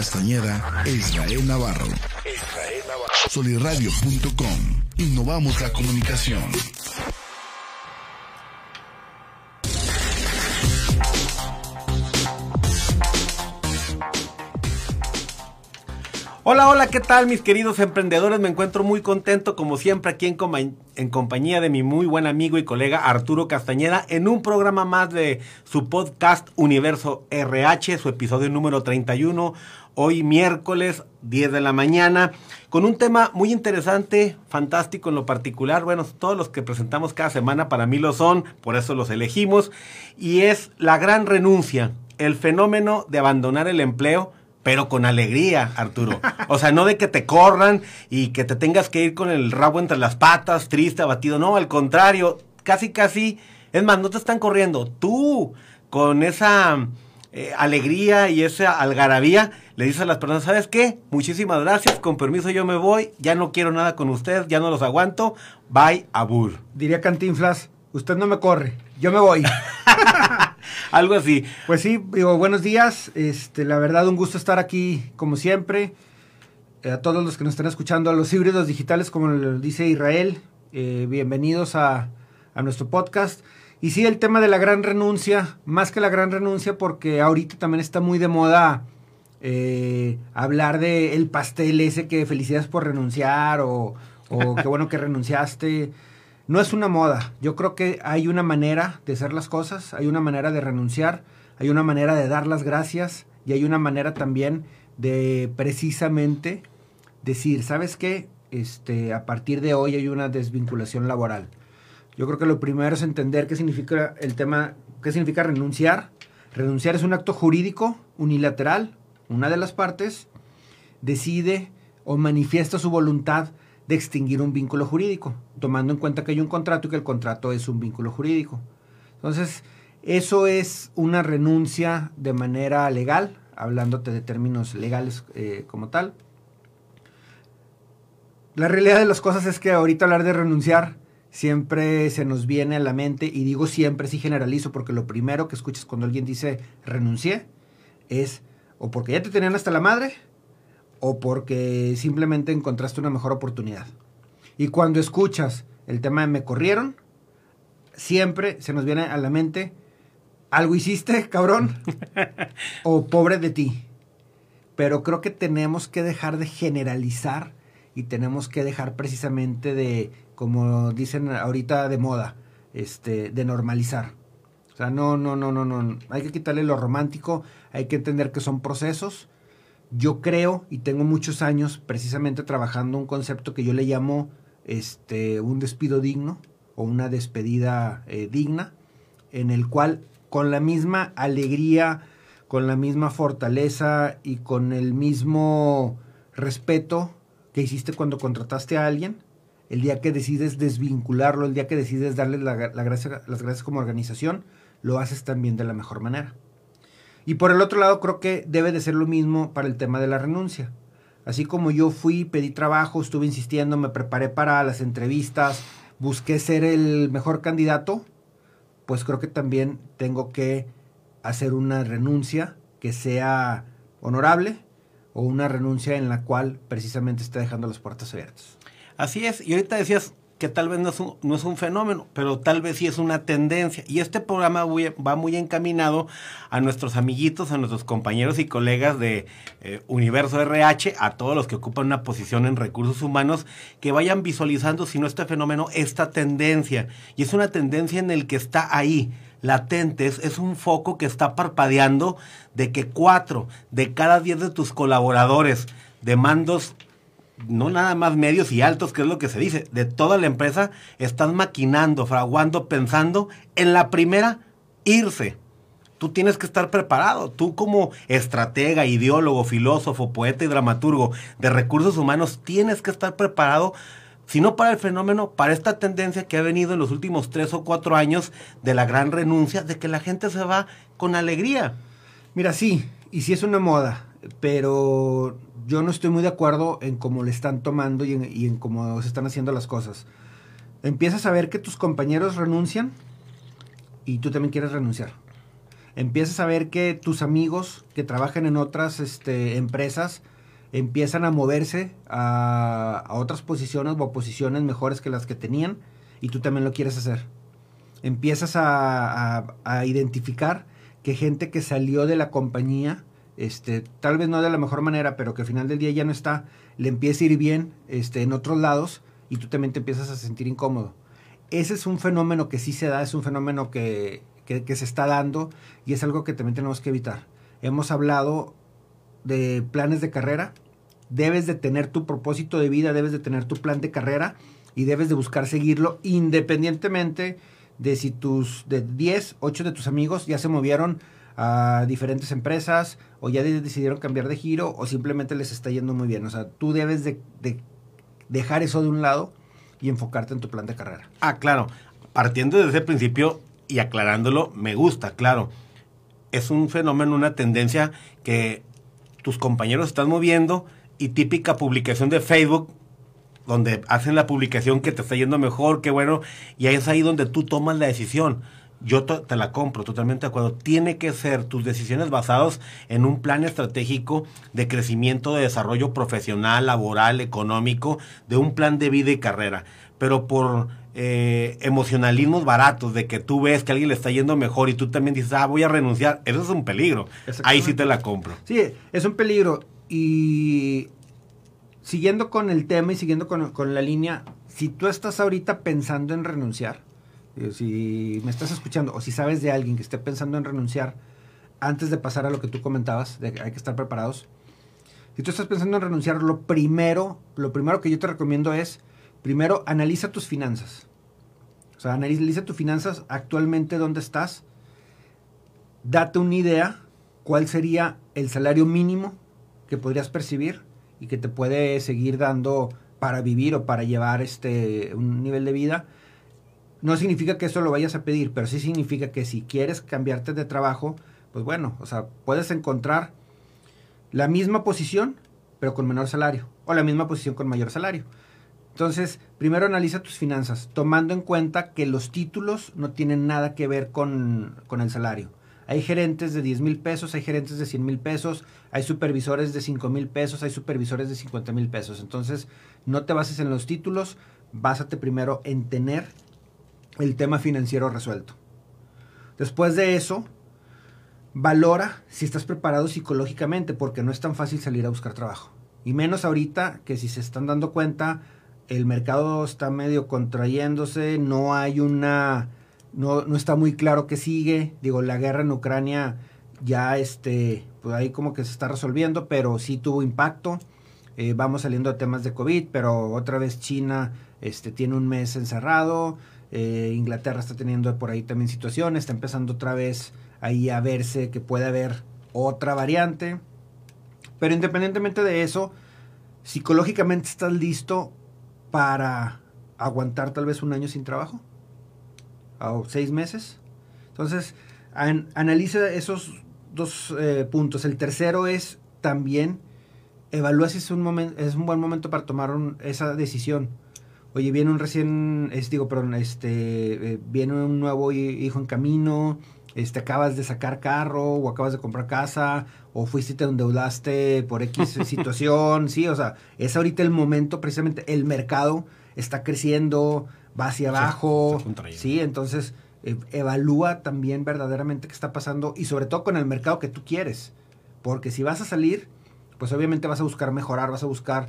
Castañeda e Israel Navarro. Soliradio.com. Innovamos la comunicación. Hola, hola, ¿qué tal mis queridos emprendedores? Me encuentro muy contento como siempre aquí en, compañía de mi muy buen amigo y colega Arturo Castañeda en un programa más de su podcast Universo RH, su episodio número 31, hoy miércoles 10 de la mañana, con un tema muy interesante, fantástico en lo particular. Bueno, todos los que presentamos cada semana para mí lo son, por eso los elegimos, y es la gran renuncia, el fenómeno de abandonar el empleo pero con alegría, Arturo. O sea, no de que te corran y que te tengas que ir con el rabo entre las patas, triste, abatido. No, al contrario, casi, casi. Es más, no te están corriendo. Tú, con esa eh, alegría y esa algarabía, le dices a las personas, ¿sabes qué? Muchísimas gracias, con permiso yo me voy, ya no quiero nada con usted, ya no los aguanto. Bye, abur. Diría Cantinflas, usted no me corre, yo me voy. Algo así. Pues sí, digo, buenos días. Este, la verdad, un gusto estar aquí, como siempre. Eh, a todos los que nos están escuchando, a los híbridos digitales, como lo dice Israel, eh, bienvenidos a, nuestro podcast. Y sí, el tema de la gran renuncia, más que la gran renuncia, porque ahorita también está muy de moda eh, hablar de el pastel ese que felicidades por renunciar o, o qué bueno que renunciaste no es una moda. Yo creo que hay una manera de hacer las cosas, hay una manera de renunciar, hay una manera de dar las gracias y hay una manera también de precisamente decir, ¿sabes qué? Este, a partir de hoy hay una desvinculación laboral. Yo creo que lo primero es entender qué significa el tema, qué significa renunciar. Renunciar es un acto jurídico unilateral. Una de las partes decide o manifiesta su voluntad de extinguir un vínculo jurídico, tomando en cuenta que hay un contrato y que el contrato es un vínculo jurídico. Entonces, eso es una renuncia de manera legal, hablándote de términos legales eh, como tal. La realidad de las cosas es que ahorita hablar de renunciar siempre se nos viene a la mente, y digo siempre, sí generalizo, porque lo primero que escuchas cuando alguien dice renuncié es o porque ya te tenían hasta la madre, o porque simplemente encontraste una mejor oportunidad. Y cuando escuchas el tema de me corrieron, siempre se nos viene a la mente, algo hiciste, cabrón, o pobre de ti. Pero creo que tenemos que dejar de generalizar y tenemos que dejar precisamente de, como dicen ahorita de moda, este, de normalizar. O sea, no, no, no, no, no. Hay que quitarle lo romántico, hay que entender que son procesos yo creo y tengo muchos años precisamente trabajando un concepto que yo le llamo este, un despido digno o una despedida eh, digna, en el cual con la misma alegría, con la misma fortaleza y con el mismo respeto que hiciste cuando contrataste a alguien, el día que decides desvincularlo, el día que decides darle la, gracia, las gracias como organización, lo haces también de la mejor manera. Y por el otro lado, creo que debe de ser lo mismo para el tema de la renuncia. Así como yo fui, pedí trabajo, estuve insistiendo, me preparé para las entrevistas, busqué ser el mejor candidato, pues creo que también tengo que hacer una renuncia que sea honorable o una renuncia en la cual precisamente esté dejando las puertas abiertas. Así es, y ahorita decías, que tal vez no es, un, no es un fenómeno, pero tal vez sí es una tendencia. Y este programa va muy encaminado a nuestros amiguitos, a nuestros compañeros y colegas de eh, Universo RH, a todos los que ocupan una posición en recursos humanos, que vayan visualizando, si no este fenómeno, esta tendencia. Y es una tendencia en el que está ahí latente, es, es, un foco que está parpadeando de que cuatro de cada diez de tus colaboradores de mandos no nada más medios y altos, que es lo que se dice, de toda la empresa, están maquinando, fraguando, pensando en la primera, irse. Tú tienes que estar preparado. Tú como estratega, ideólogo, filósofo, poeta y dramaturgo de recursos humanos, tienes que estar preparado, si no para el fenómeno, para esta tendencia que ha venido en los últimos tres o cuatro años de la gran renuncia, de que la gente se va con alegría. Mira, sí, y sí es una moda, pero yo no estoy muy de acuerdo en cómo le están tomando y en, cómo se están haciendo las cosas. Empiezas a ver que tus compañeros renuncian y tú también quieres renunciar. empiezas a ver que tus amigos que trabajan en otras este, empresas empiezan a moverse a, otras posiciones o a posiciones mejores que las que tenían y tú también lo quieres hacer. Empiezas a, a- a identificar que gente que salió de la compañía, este, tal vez no de la mejor manera, pero que al final del día ya no está, le empieza a ir bien este, en otros lados y tú también te empiezas a sentir incómodo. Ese es un fenómeno que sí se da, es un fenómeno que, que- que se está dando y es algo que también tenemos que evitar. Hemos hablado de planes de carrera, debes de tener tu propósito de vida, debes de tener tu plan de carrera y debes de buscar seguirlo independientemente de si tus de 10, 8 de tus amigos ya se movieron a diferentes empresas o ya de- decidieron cambiar de giro o simplemente les está yendo muy bien. O sea, tú debes de, de dejar eso de un lado y enfocarte en tu plan de carrera. Ah, claro. Partiendo desde ese principio y aclarándolo, me gusta, claro. Es un fenómeno, una tendencia que tus compañeros están moviendo y típica publicación de Facebook donde hacen la publicación que te está yendo mejor, qué bueno, y ahí es ahí donde tú tomas la decisión. Yo te la compro, totalmente de acuerdo. Tiene que ser tus decisiones basadas en un plan estratégico de crecimiento, de desarrollo profesional, laboral, económico, de un plan de vida y carrera. Pero por eh, emocionalismos baratos, de que tú ves que a alguien le está yendo mejor y tú también dices, ah, voy a renunciar, eso es un peligro. Ahí sí te la compro. Sí, es un peligro. Y siguiendo con el tema y siguiendo con, con la línea, si tú estás ahorita pensando en renunciar, si me estás escuchando o si sabes de alguien que esté pensando en renunciar, antes de pasar a lo que tú comentabas, de que hay que estar preparados. Si tú estás pensando en renunciar, lo primero, lo primero que yo te recomiendo es, primero analiza tus finanzas. O sea, analiza tus finanzas actualmente dónde estás. Date una idea cuál sería el salario mínimo que podrías percibir y que te puede seguir dando para vivir o para llevar este un nivel de vida. No significa que eso lo vayas a pedir, pero sí significa que si quieres cambiarte de trabajo, pues bueno, o sea, puedes encontrar la misma posición, pero con menor salario, o la misma posición con mayor salario. Entonces, primero analiza tus finanzas, tomando en cuenta que los títulos no tienen nada que ver con, con el salario. Hay gerentes de 10 mil pesos, hay gerentes de 100 mil pesos, hay supervisores de 5 mil pesos, hay supervisores de 50 mil pesos. Entonces, no te bases en los títulos, básate primero en tener el tema financiero resuelto. Después de eso, valora si estás preparado psicológicamente, porque no es tan fácil salir a buscar trabajo. Y menos ahorita que si se están dando cuenta, el mercado está medio contrayéndose, no hay una, no, no está muy claro qué sigue. Digo, la guerra en Ucrania ya este, pues ahí como que se está resolviendo, pero sí tuvo impacto. Eh, vamos saliendo de temas de COVID, pero otra vez China este, tiene un mes encerrado. Eh, Inglaterra está teniendo por ahí también situaciones, está empezando otra vez ahí a verse que puede haber otra variante. Pero independientemente de eso, psicológicamente estás listo para aguantar tal vez un año sin trabajo o seis meses. Entonces, an analiza esos dos eh, puntos. El tercero es también evalúa si es un, es un buen momento para tomar esa decisión. Oye, viene un recién, es, digo, perdón, este, eh, viene un nuevo hijo en camino, este, acabas de sacar carro o acabas de comprar casa o fuiste y te endeudaste por X situación, sí, o sea, es ahorita el momento, precisamente el mercado está creciendo, va hacia abajo, sí, sí entonces eh, evalúa también verdaderamente qué está pasando y sobre todo con el mercado que tú quieres, porque si vas a salir, pues obviamente vas a buscar mejorar, vas a buscar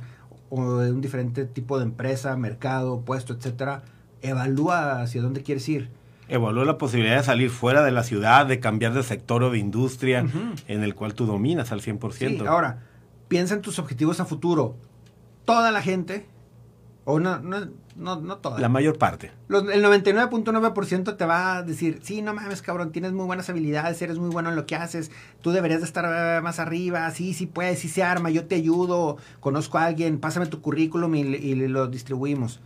o de un diferente tipo de empresa, mercado, puesto, etcétera, evalúa hacia dónde quieres ir. Evalúa la posibilidad de salir fuera de la ciudad, de cambiar de sector o de industria uh -huh. en el cual tú dominas al 100%. Sí, ahora, piensa en tus objetivos a futuro. Toda la gente, o no, no, no, no toda. La mayor parte. Los, el 99.9% te va a decir, sí, no mames, cabrón, tienes muy buenas habilidades, eres muy bueno en lo que haces, tú deberías de estar más arriba, sí, sí puedes, sí se arma, yo te ayudo, conozco a alguien, pásame tu currículum y, y lo distribuimos.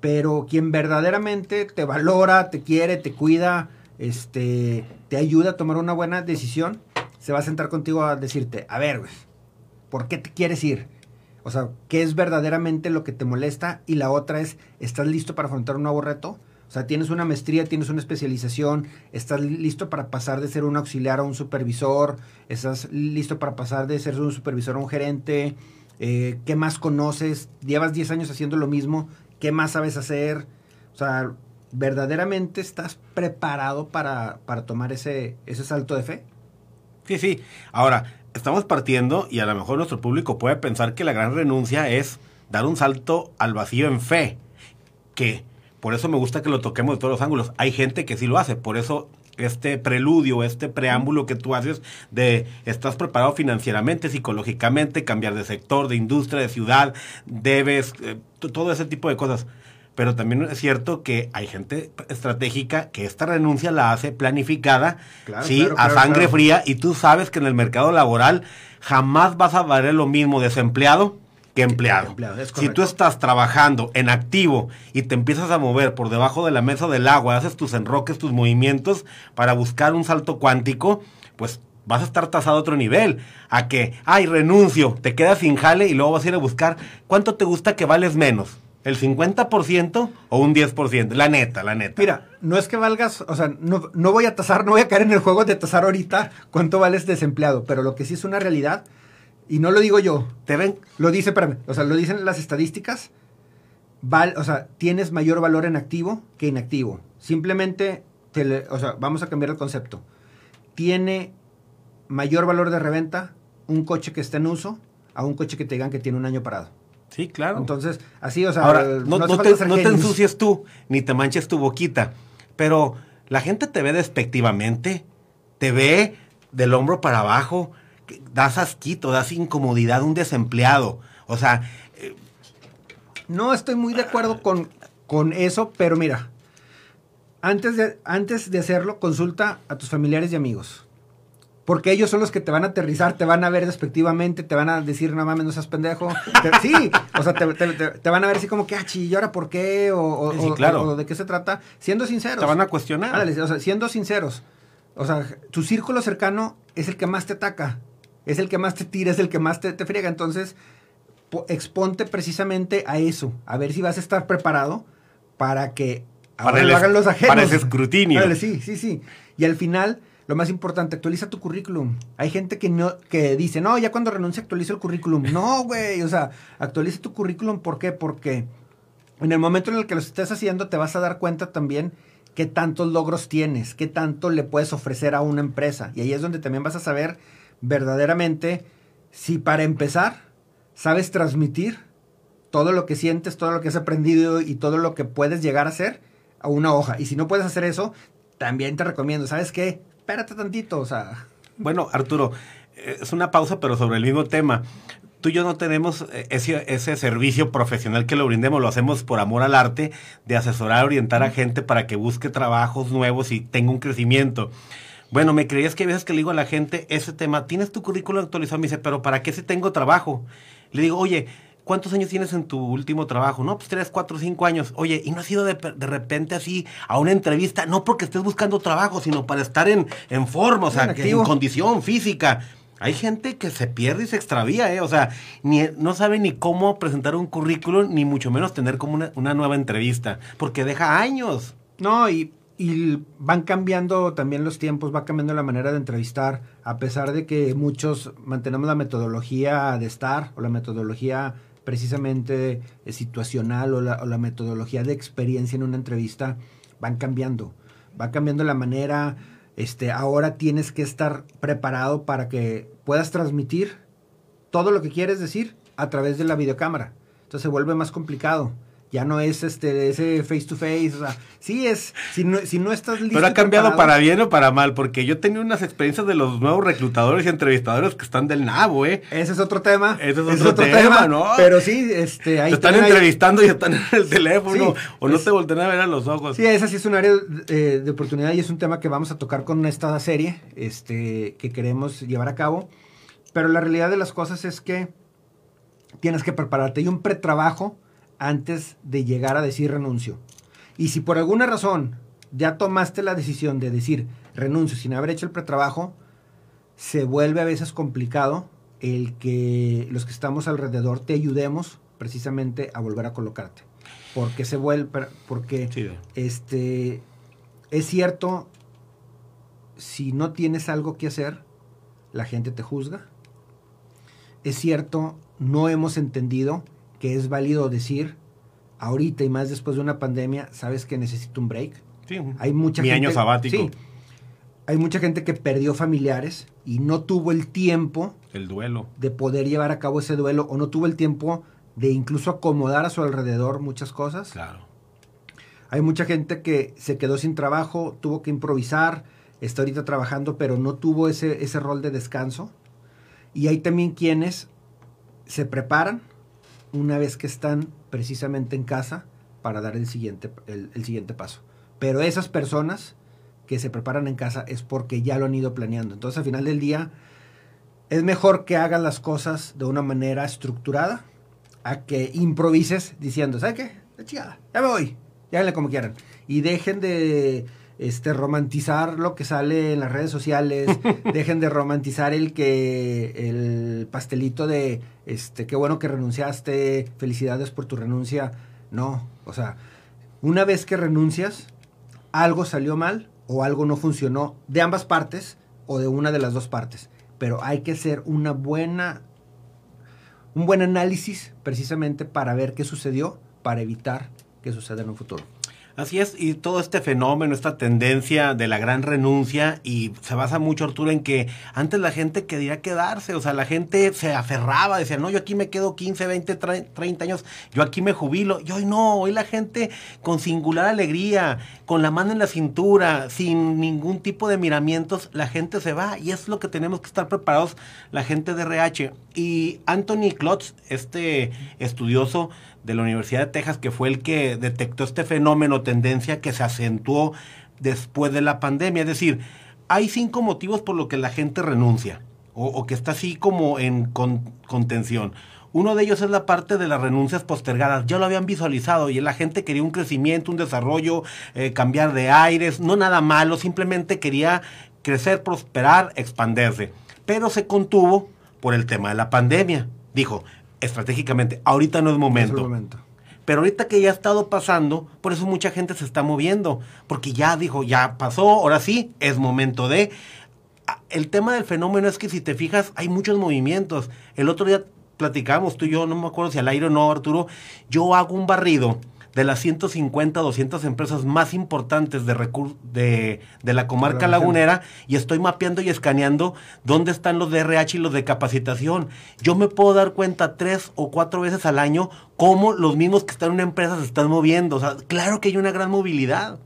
Pero quien verdaderamente te valora, te quiere, te cuida, este, te ayuda a tomar una buena decisión, se va a sentar contigo a decirte, a ver, güey, ¿por qué te quieres ir? O sea, ¿qué es verdaderamente lo que te molesta? Y la otra es, ¿estás listo para afrontar un nuevo reto? O sea, tienes una maestría, tienes una especialización, estás listo para pasar de ser un auxiliar a un supervisor, estás listo para pasar de ser un supervisor a un gerente, eh, ¿qué más conoces? Llevas 10 años haciendo lo mismo, ¿qué más sabes hacer? O sea, ¿verdaderamente estás preparado para, para tomar ese, ese salto de fe? Sí, sí. Ahora, estamos partiendo y a lo mejor nuestro público puede pensar que la gran renuncia es dar un salto al vacío en fe, que por eso me gusta que lo toquemos de todos los ángulos. Hay gente que sí lo hace, por eso este preludio, este preámbulo que tú haces de estás preparado financieramente, psicológicamente, cambiar de sector, de industria, de ciudad, debes, eh, todo ese tipo de cosas. Pero también es cierto que hay gente estratégica que esta renuncia la hace planificada, sí, a sangre fría, y tú sabes que en el mercado laboral jamás vas a valer lo mismo desempleado que empleado. si tú estás trabajando en activo y te empiezas a mover por debajo de la mesa del agua, haces tus enroques, tus movimientos para buscar un salto cuántico, pues vas a estar tasado a otro nivel. A que, ay, renuncio, te quedas sin jale y luego vas a ir a buscar cuánto te gusta que vales menos. ¿El 50% o un 10%? La neta, la neta. Mira, no es que valgas, o sea, no, no voy a tasar, no voy a caer en el juego de tasar ahorita cuánto vales desempleado, pero lo que sí es una realidad y no lo digo yo. ¿Te ven? Lo dice, espérame, o sea, lo dicen las estadísticas. Val, o sea, tienes mayor valor en activo que inactivo. Simplemente, te o sea, vamos a cambiar el concepto. Tiene mayor valor de reventa un coche que está en uso a un coche que te digan que tiene un año parado. Sí, claro. Entonces, así, o sea, Ahora, no, no, te, no te ensucies tú, ni te manches tu boquita. Pero la gente te ve despectivamente, te ve del hombro para abajo, das asquito, das incomodidad a un desempleado. O sea... Eh, no estoy muy de acuerdo con, con eso, pero mira, antes de, antes de hacerlo, consulta a tus familiares y amigos. Porque ellos son los que te van a aterrizar, te van a ver despectivamente, te van a decir, no mames, no seas pendejo. sí, o sea, te, van a ver así como que, ah, ¿y ahora por qué? O, claro. de qué se trata. Siendo sinceros. Te van a cuestionar. o sea, siendo sinceros. O sea, tu círculo cercano es el que más te ataca es el que más te tira, es el que más te, te friega. Entonces, exponte precisamente a eso, a ver si vas a estar preparado para que ahora lo hagan los ajenos. Para ese escrutinio. sí, sí, sí. Y al final, lo más importante, actualiza tu currículum. Hay gente que no que dice, no, ya cuando renuncie actualizo el currículum. No, güey, o sea, actualiza tu currículum. ¿Por qué? Porque en el momento en el que lo estés haciendo, te vas a dar cuenta también qué tantos logros tienes, qué tanto le puedes ofrecer a una empresa. Y ahí es donde también vas a saber verdaderamente si para empezar sabes transmitir todo lo que sientes, todo lo que has aprendido y todo lo que puedes llegar a hacer a una hoja. Y si no puedes hacer eso, también te recomiendo, ¿sabes qué? Espérate tantito, o sea. Bueno, Arturo, es una pausa, pero sobre el mismo tema. Tú y yo no tenemos eh, ese, ese servicio profesional que lo brindemos, lo hacemos por amor al arte, de asesorar, orientar a gente para que busque trabajos nuevos y tenga un crecimiento. Bueno, me creías que a veces que le digo a la gente ese tema, ¿tienes tu currículum actualizado? Me dice, pero ¿para qué si tengo trabajo? Le digo, oye, ¿cuántos años tienes en tu último trabajo? No, pues tres, cuatro, cinco años. Oye, ¿y no has ido de, repente así a una entrevista? No porque estés buscando trabajo, sino para estar en, en forma, o sea, en condición física. Hay gente que se pierde y se extravía, ¿eh? O sea, ni, no sabe ni cómo presentar un currículum, ni mucho menos tener como una, una nueva entrevista, porque deja años. No, y y van cambiando también los tiempos, va cambiando la manera de entrevistar, a pesar de que muchos mantenemos la metodología de estar o la metodología precisamente eh, situacional o la, metodología de experiencia en una entrevista, van cambiando, va cambiando la manera, este, ahora tienes que estar preparado para que puedas transmitir todo lo que quieres decir a través de la videocámara. Entonces se vuelve más complicado ya no es este ese face to face, o sea, sí es, si no, si no estás listo. Pero ha cambiado para bien o para mal, porque yo tenido unas experiencias de los nuevos reclutadores y entrevistadores que están del nabo, ¿eh? Ese es otro tema. Ese es otro, tema, ¿no? Pero sí, este, ahí Te están entrevistando y están en el teléfono, o no te voltean a ver a los ojos. Sí, esa sí es un área de, de oportunidad y es un tema que vamos a tocar con esta serie, este, que queremos llevar a cabo. Pero la realidad de las cosas es que tienes que prepararte. Hay un pretrabajo antes de llegar a decir renuncio. Y si por alguna razón ya tomaste la decisión de decir renuncio sin haber hecho el pretrabajo, se vuelve a veces complicado el que los que estamos alrededor te ayudemos precisamente a volver a colocarte. Porque se vuelve, porque Sí. este es cierto, si no tienes algo que hacer, la gente te juzga. Es cierto, no hemos entendido que es válido decir ahorita y más después de una pandemia, sabes que necesito un break. Sí. Hay mucha Mi gente. año sabático. Sí. Hay mucha gente que perdió familiares y no tuvo el tiempo El duelo. de poder llevar a cabo ese duelo o no tuvo el tiempo de incluso acomodar a su alrededor muchas cosas. Claro. Hay mucha gente que se quedó sin trabajo, tuvo que improvisar, está ahorita trabajando, pero no tuvo ese, ese rol de descanso. Y hay también quienes se preparan una vez que están precisamente en casa para dar el siguiente, el, siguiente paso. Pero esas personas que se preparan en casa es porque ya lo han ido planeando. Entonces, al final del día, es mejor que hagas las cosas de una manera estructurada a que improvises diciendo, ¿sabes qué? La chingada, ya me voy, ya háganle como quieran. Y dejen de este, romantizar lo que sale en las redes sociales, dejen de romantizar el que el pastelito de, este, qué bueno que renunciaste, felicidades por tu renuncia. No, o sea, una vez que renuncias, algo salió mal o algo no funcionó de ambas partes o de una de las dos partes. Pero hay que hacer una buena, un buen análisis precisamente para ver qué sucedió, para evitar que suceda en un futuro. Así es, y todo este fenómeno, esta tendencia de la gran renuncia, y se basa mucho, Arturo, en que antes la gente quería quedarse, o sea, la gente se aferraba, decía, no, yo aquí me quedo 15, 20, 30 años, yo aquí me jubilo, y hoy no, hoy la gente con singular alegría, con la mano en la cintura, sin ningún tipo de miramientos, la gente se va, y es lo que tenemos que estar preparados la gente de RH. Y Anthony Klotz, este estudioso, de la Universidad de Texas, que fue el que detectó este fenómeno, tendencia que se acentuó después de la pandemia. Es decir, hay cinco motivos por los que la gente renuncia o, que está así como en con, contención. Uno de ellos es la parte de las renuncias postergadas. Ya lo habían visualizado y la gente quería un crecimiento, un desarrollo, eh, cambiar de aires, no nada malo, simplemente quería crecer, prosperar, expandirse. Pero se contuvo por el tema de la pandemia. Dijo, estratégicamente, ahorita no es momento. Es el momento. Pero ahorita que ya ha estado pasando, por eso mucha gente se está moviendo, porque ya dijo, ya pasó, ahora sí, es momento de... El tema del fenómeno es que si te fijas, hay muchos movimientos. El otro día platicamos tú y yo, no me acuerdo si al aire o no, Arturo, yo hago un barrido de las 150, 200 empresas más importantes de, recur de, de la comarca lagunera y estoy mapeando y escaneando dónde están los de RH y los de capacitación. Yo me puedo dar cuenta tres o cuatro veces al año cómo los mismos que están en una empresa se están moviendo. O sea, claro que hay una gran movilidad.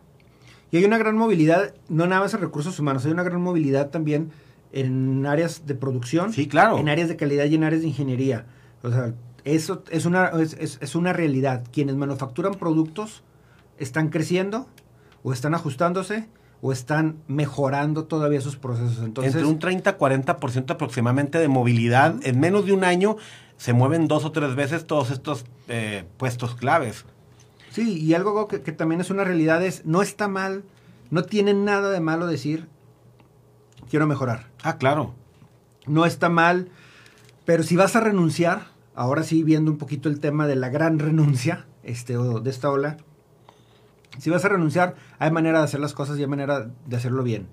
Y hay una gran movilidad, no nada más en recursos humanos, hay una gran movilidad también en áreas de producción, Sí, claro. en áreas de calidad y en áreas de ingeniería. O sea, eso es una, es, es- es una realidad. Quienes manufacturan productos están creciendo o están ajustándose o están mejorando todavía sus procesos. Entonces, Entre un 30-40% aproximadamente de movilidad. En menos de un año se mueven dos o tres veces todos estos eh, puestos claves. Sí, y algo que, que también es una realidad es, no está mal, no tiene nada de malo decir, quiero mejorar. Ah, claro. No está mal, pero si vas a renunciar, ahora sí viendo un poquito el tema de la gran renuncia, este, de esta ola, si vas a renunciar, hay manera de hacer las cosas y hay manera de hacerlo bien.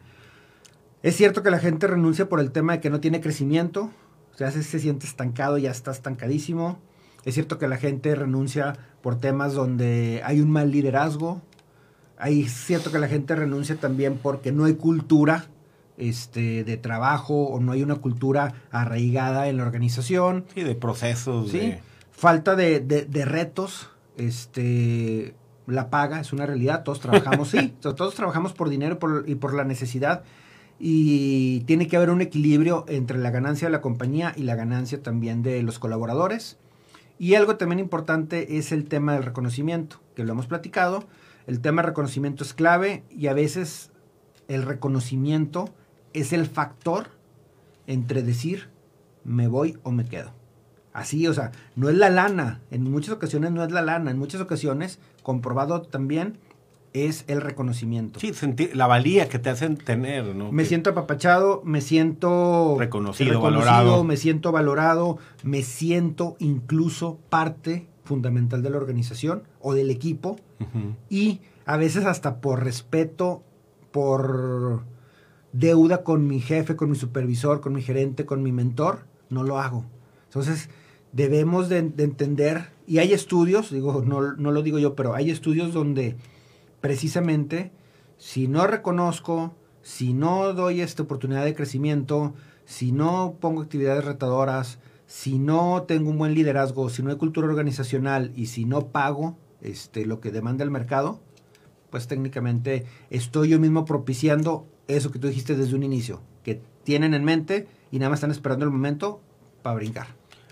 Es cierto que la gente renuncia por el tema de que no tiene crecimiento, o sea, se, se siente estancado, ya está estancadísimo. Es cierto que la gente renuncia por temas donde hay un mal liderazgo. Hay es cierto que la gente renuncia también porque no hay cultura este, de trabajo o no hay una cultura arraigada en la organización. Sí, de procesos. ¿sí? de- Falta de, de- de retos. Este, la paga es una realidad. Todos trabajamos, sí, to- todos trabajamos por dinero por- y por la necesidad. Y tiene que haber un equilibrio entre la ganancia de la compañía y la ganancia también de los colaboradores. Y algo también importante es el tema del reconocimiento, que lo hemos platicado. El tema de reconocimiento es clave y a veces el reconocimiento es el factor entre decir me voy o me quedo. Así, o sea, no es la lana. En muchas ocasiones no es la lana. En muchas ocasiones, comprobado también, es el reconocimiento. Sí, sentir la valía que te hacen tener, ¿no? Me Que- siento apapachado, me siento Reconocido, valorado. me siento valorado, me siento incluso parte fundamental de la organización o del equipo y a veces hasta por respeto, por deuda con mi jefe, con mi supervisor, con mi gerente, con mi mentor, no lo hago. Entonces, debemos de, de entender, y hay estudios, digo, no, no lo digo yo, pero hay estudios donde precisamente si no reconozco, si no doy esta oportunidad de crecimiento, si no pongo actividades retadoras, si no tengo un buen liderazgo, si no hay cultura organizacional y si no pago este, lo que demanda el mercado, pues técnicamente estoy yo mismo propiciando eso que tú dijiste desde un inicio, que tienen en mente y nada más están esperando el momento para brincar.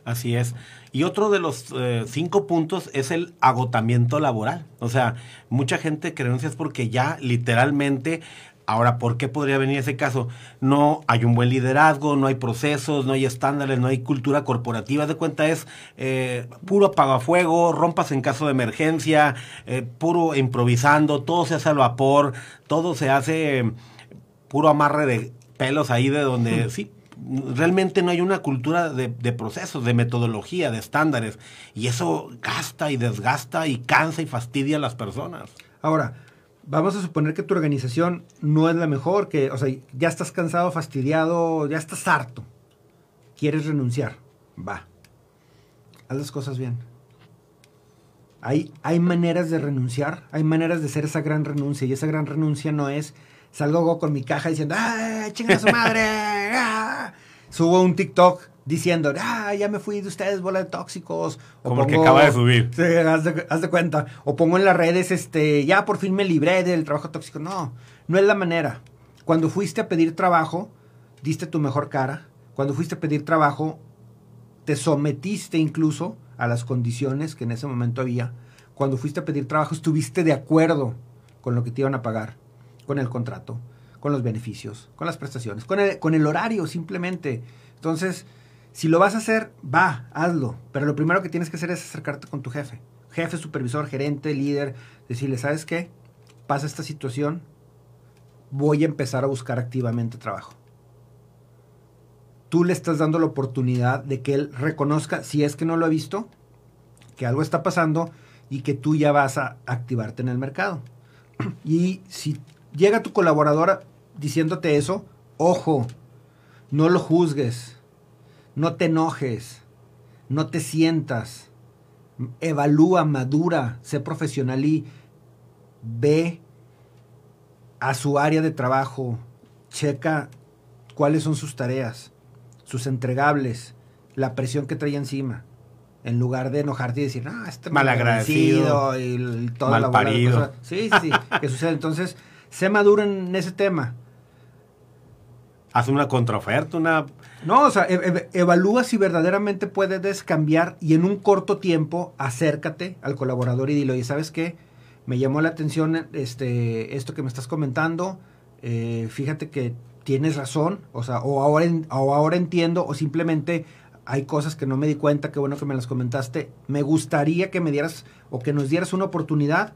Así es. Y otro de los eh, cinco puntos es el agotamiento laboral. O sea, mucha gente que es porque ya literalmente, ahora, ¿por qué podría venir ese caso? No hay un buen liderazgo, no hay procesos, no hay estándares, no hay cultura corporativa. De cuenta es eh, puro apagafuego, rompas en caso de emergencia, eh, puro improvisando, todo se hace al vapor, todo se hace puro amarre de pelos ahí de donde, sí, realmente no hay una cultura de, de, procesos, de metodología, de estándares. Y eso gasta y desgasta y cansa y fastidia a las personas. Ahora, vamos a suponer que tu organización no es la mejor, que, o sea, ya estás cansado, fastidiado, ya estás harto. Quieres renunciar. Va. Haz las cosas bien. Hay, hay maneras de renunciar, hay maneras de hacer esa gran renuncia. Y esa gran renuncia no es salgo con mi caja diciendo, ¡ay, chinga su madre! ¡Ah! Subo un TikTok diciendo, ¡ah, ya me fui de ustedes, bola de tóxicos! O Como pongo, el que acaba de subir. Sí, haz de, haz de, cuenta. O pongo en las redes, este, ya por fin me libré del trabajo tóxico. No, no es la manera. Cuando fuiste a pedir trabajo, diste tu mejor cara. Cuando fuiste a pedir trabajo, te sometiste incluso a las condiciones que en ese momento había. Cuando fuiste a pedir trabajo, estuviste de acuerdo con lo que te iban a pagar con el contrato, con los beneficios, con las prestaciones, con el, con el horario simplemente. Entonces, si lo vas a hacer, va, hazlo. Pero lo primero que tienes que hacer es acercarte con tu jefe. Jefe, supervisor, gerente, líder. Decirle, ¿sabes qué? Pasa esta situación, voy a empezar a buscar activamente trabajo. Tú le estás dando la oportunidad de que él reconozca, si es que no lo ha visto, que algo está pasando y que tú ya vas a activarte en el mercado. Y si llega tu colaboradora diciéndote eso, ojo, no lo juzgues, no te enojes, no te sientas, evalúa, madura, sé profesional y ve a su área de trabajo, checa cuáles son sus tareas, sus entregables, la presión que trae encima. En lugar de enojarte y decir, no, este malagradecido y, y toda mal la parido. Sí, sí, sí, que sucede. Entonces, sé maduro en ese tema. Haz una contraoferta, una... No, o sea, e evalúa si verdaderamente puedes cambiar y en un corto tiempo acércate al colaborador y dile, oye, ¿sabes qué? Me llamó la atención este, esto que me estás comentando. Eh, fíjate que tienes razón, o sea, o ahora, o ahora entiendo, o simplemente hay cosas que no me di cuenta, qué bueno que me las comentaste. Me gustaría que me dieras o que nos dieras una oportunidad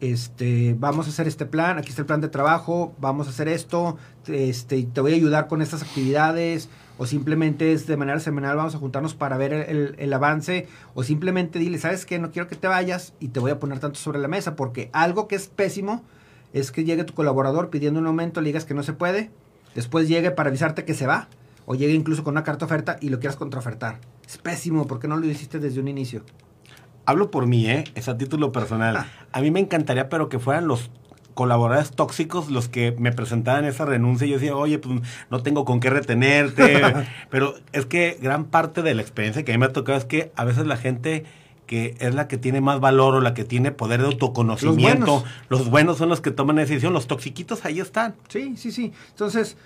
este, vamos a hacer este plan, aquí está el plan de trabajo, vamos a hacer esto, este, te voy a ayudar con estas actividades, o simplemente es de manera semanal, vamos a juntarnos para ver el, avance, o simplemente dile, ¿sabes qué? No quiero que te vayas y te voy a poner tanto sobre la mesa, porque algo que es pésimo es que llegue tu colaborador pidiendo un aumento, le digas que no se puede, después llegue para avisarte que se va, o llegue incluso con una carta oferta y lo quieras contraofertar. Es pésimo, porque no lo hiciste desde un inicio? Hablo por mí, ¿eh? Es a título personal. A mí me encantaría, pero que fueran los colaboradores tóxicos los que me presentaban esa renuncia. Yo decía, oye, pues no tengo con qué retenerte. pero es que gran parte de la experiencia que a mí me ha tocado es que a veces la gente que es la que tiene más valor o la que tiene poder de autoconocimiento, los buenos, los buenos son los que toman la decisión, los toxiquitos ahí están. Sí, sí, sí. Entonces,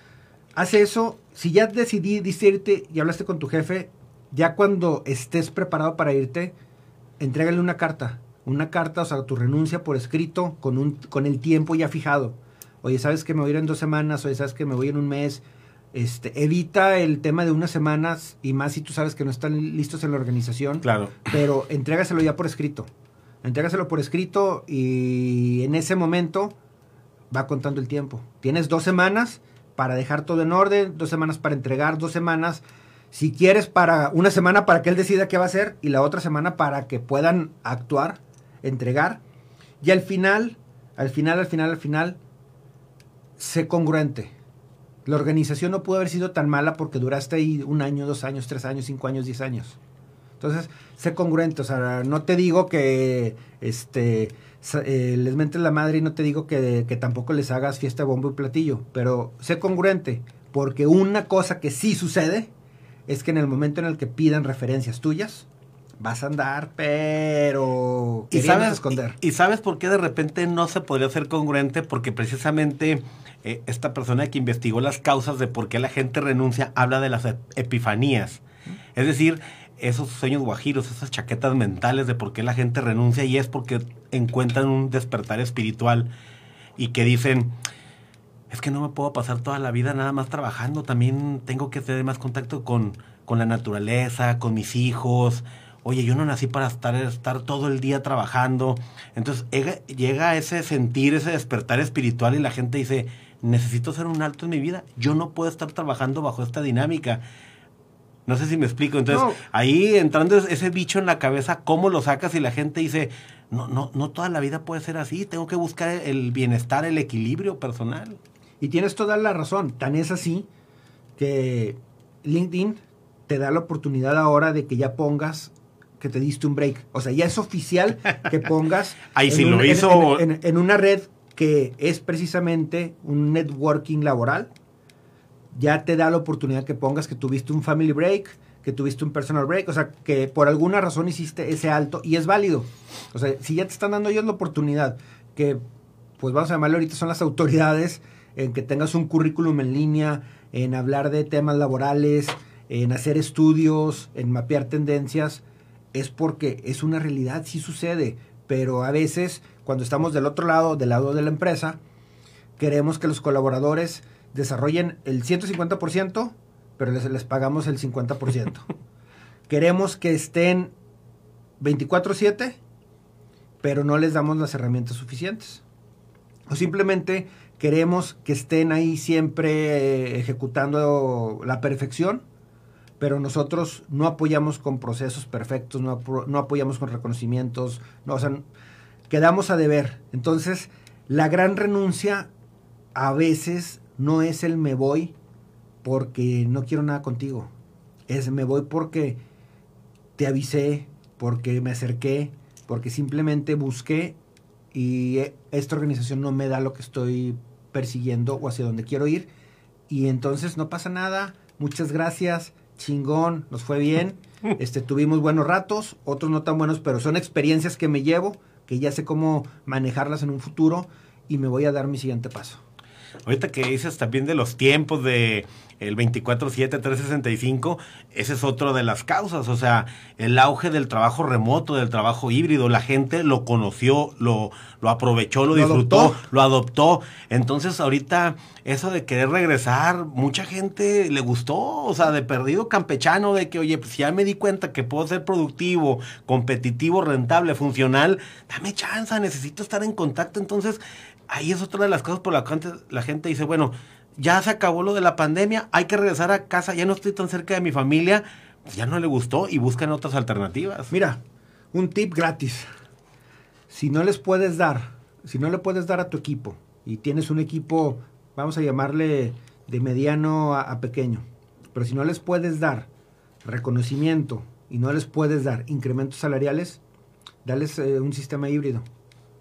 hace eso. Si ya decidiste irte y hablaste con tu jefe, ya cuando estés preparado para irte, entrégale una carta, una carta, o sea, tu renuncia por escrito, con, un, con el tiempo ya fijado. Oye, ¿sabes que me voy a ir en dos semanas? Oye, ¿sabes que me voy en un mes? Este, evita el tema de unas semanas y más si tú sabes que no están listos en la organización. Claro. Pero entrégaselo ya por escrito. Entrégaselo por escrito y en ese momento va contando el tiempo. Tienes dos semanas para dejar todo en orden, dos semanas para entregar, dos semanas Si quieres para una semana para que él decida qué va a hacer y la otra semana para que puedan actuar, entregar. Y al final, al final, al final, al final, sé congruente. La organización no pudo haber sido tan mala porque duraste ahí un año, dos años, tres años, cinco años, diez años. Entonces, sé congruente. O sea, no te digo que este, eh, les mentes la madre y no te digo que, que tampoco les hagas fiesta bombo y platillo. Pero sé congruente. Porque una cosa que sí sucede es que en el momento en el que pidan referencias tuyas, vas a andar, pero ¿Y sabes, esconder. Y, sabes por qué de repente no se podría ser congruente? Porque precisamente eh, esta persona que investigó las causas de por qué la gente renuncia habla de las epifanías. Es decir, esos sueños guajiros, esas chaquetas mentales de por qué la gente renuncia y es porque encuentran un despertar espiritual y que dicen, es que no me puedo pasar toda la vida nada más trabajando, también tengo que tener más contacto con, con la naturaleza, con mis hijos. Oye, yo no nací para estar, estar todo el día trabajando. Entonces llega ese sentir, ese despertar espiritual y la gente dice, necesito hacer un alto en mi vida. Yo no puedo estar trabajando bajo esta dinámica. No sé si me explico. Entonces, ahí entrando ese bicho en la cabeza, ¿cómo lo sacas? Y la gente dice, no, no, no toda la vida puede ser así. Tengo que buscar el bienestar, el equilibrio personal. Y tienes toda la razón. Tan es así que LinkedIn te da la oportunidad ahora de que ya pongas que te diste un break. O sea, ya es oficial que pongas Ahí sí lo hizo. En, una red que es precisamente un networking laboral. Ya te da la oportunidad que pongas que tuviste un family break, que tuviste un personal break, o sea, que por alguna razón hiciste ese alto y es válido. O sea, si ya te están dando ellos la oportunidad, que pues vamos a llamarlo ahorita son las autoridades en que tengas un currículum en línea, en hablar de temas laborales, en hacer estudios, en mapear tendencias, es porque es una realidad, sí sucede, pero a veces cuando estamos del otro lado, del lado de la empresa, queremos que los colaboradores desarrollen el 150%, pero les, les pagamos el 50%. queremos que estén 24/7, pero no les damos las herramientas suficientes. O simplemente queremos que estén ahí siempre eh, ejecutando la perfección, pero nosotros no apoyamos con procesos perfectos, no, apoyamos con reconocimientos, no, o sea, quedamos a deber. Entonces, la gran renuncia a veces no es el me voy porque no quiero nada contigo, es me voy porque te avisé, porque me acerqué, porque simplemente busqué y eh, esta organización no me da lo que estoy persiguiendo o hacia donde quiero ir. Y entonces no pasa nada, muchas gracias, chingón, nos fue bien, este, tuvimos buenos ratos, otros no tan buenos, pero son experiencias que me llevo, que ya sé cómo manejarlas en un futuro y me voy a dar mi siguiente paso. Ahorita que dices también de los tiempos de el 24/7, 365, ese es otro de las causas, o sea, el auge del trabajo remoto, del trabajo híbrido, la gente lo conoció, lo, lo aprovechó, lo, disfrutó, lo adoptó. Entonces, ahorita eso de querer regresar, mucha gente le gustó, o sea, de perdido campechano, de que, oye, pues ya me di cuenta que puedo ser productivo, competitivo, rentable, funcional, dame chance, necesito estar en contacto. Entonces, ahí es otra de las cosas por las que la gente dice, bueno, ya se acabó lo de la pandemia, hay que regresar a casa, ya no estoy tan cerca de mi familia, pues ya no le gustó y buscan otras alternativas. Mira, un tip gratis. Si no les puedes dar, si no le puedes dar a tu equipo y tienes un equipo, vamos a llamarle de mediano a, pequeño, pero si no les puedes dar reconocimiento y no les puedes dar incrementos salariales, dales eh, un sistema híbrido.